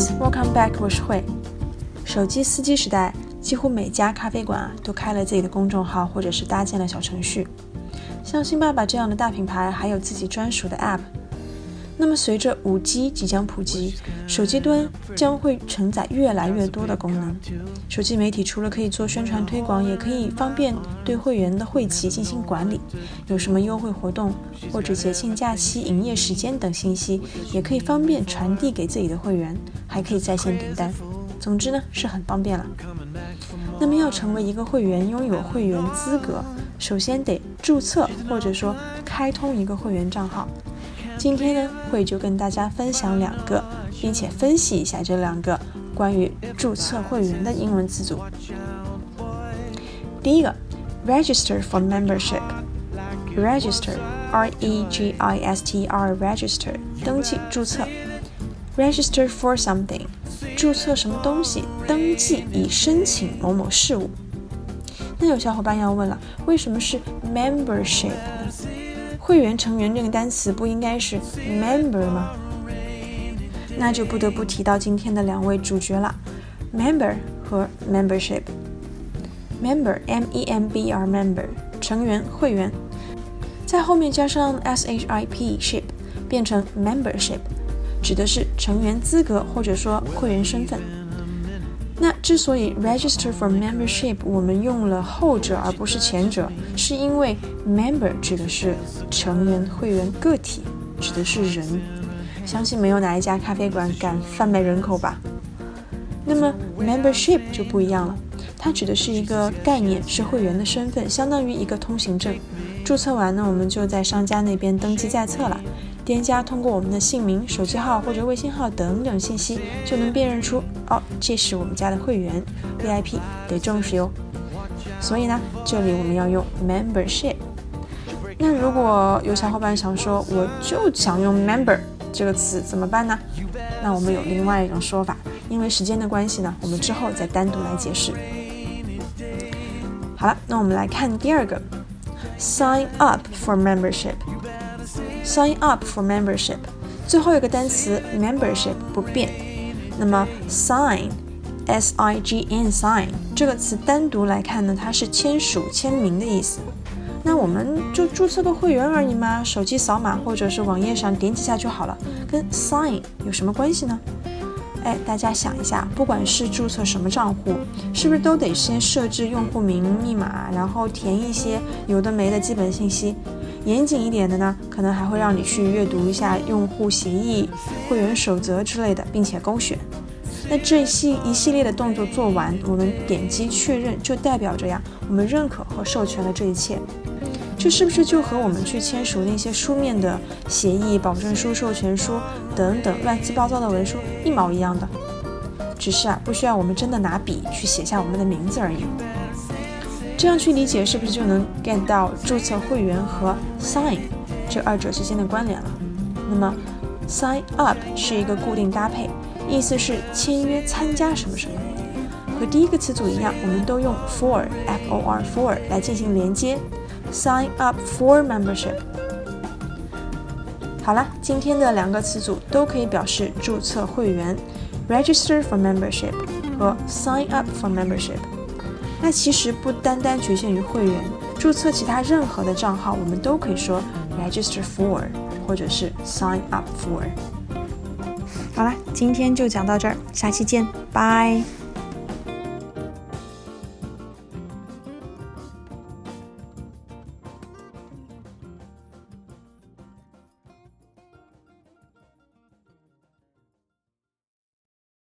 Welcome back，我是慧。手机司机时代，几乎每家咖啡馆啊都开了自己的公众号，或者是搭建了小程序。像星爸爸这样的大品牌，还有自己专属的 App。那么，随着 5G 即将普及，手机端将会承载越来越多的功能。手机媒体除了可以做宣传推广，也可以方便对会员的会籍进行管理。有什么优惠活动或者节庆假期营业时间等信息，也可以方便传递给自己的会员，还可以在线订单。总之呢，是很方便了。那么，要成为一个会员，拥有会员资格，首先得注册或者说开通一个会员账号。今天呢，会就跟大家分享两个，并且分析一下这两个关于注册会员的英文词组。第一个，register for membership，register，R-E-G-I-S-T-R，register，登记注册，register for something，注册什么东西，登记以申请某某事物。那有小伙伴要问了，为什么是 membership 呢？会员成员这个单词不应该是 member 吗？那就不得不提到今天的两位主角了，member 和 membership。member m e m b r member 成员会员，在后面加上 s h i p ship 变成 membership，指的是成员资格或者说会员身份。那之所以 register for membership 我们用了后者而不是前者，是因为 member 指的是成员、会员、个体，指的是人。相信没有哪一家咖啡馆敢贩卖人口吧？那么 membership 就不一样了，它指的是一个概念，是会员的身份，相当于一个通行证。注册完呢，我们就在商家那边登记在册了。店家通过我们的姓名、手机号或者微信号等等信息，就能辨认出哦，这是我们家的会员 VIP，得重视哟。所以呢，这里我们要用 membership。那如果有小伙伴想说，我就想用 member 这个词，怎么办呢？那我们有另外一种说法，因为时间的关系呢，我们之后再单独来解释。好了，那我们来看第二个，sign up for membership。Sign up for membership，最后一个单词 membership 不变。那么 sign，s i g n sign 这个词单独来看呢，它是签署、签名的意思。那我们就注册个会员而已嘛，手机扫码或者是网页上点几下就好了，跟 sign 有什么关系呢？哎，大家想一下，不管是注册什么账户，是不是都得先设置用户名、密码，然后填一些有的没的基本信息？严谨一点的呢，可能还会让你去阅读一下用户协议、会员守则之类的，并且勾选。那这系一系列的动作做完，我们点击确认，就代表着呀，我们认可和授权了这一切。这是不是就和我们去签署那些书面的协议、保证书、授权书等等乱七八糟的文书一毛一样的？只是啊，不需要我们真的拿笔去写下我们的名字而已。这样去理解，是不是就能 get 到注册会员和 sign 这二者之间的关联了？那么 sign up 是一个固定搭配，意思是签约参加什么什么。和第一个词组一样，我们都用 for f o r for 来进行连接，sign up for membership。好了，今天的两个词组都可以表示注册会员，register for membership 和 sign up for membership。那其实不单单局限于会员，注册其他任何的账号，我们都可以说 register for，或者是 sign up for。好了，今天就讲到这儿，下期见，拜。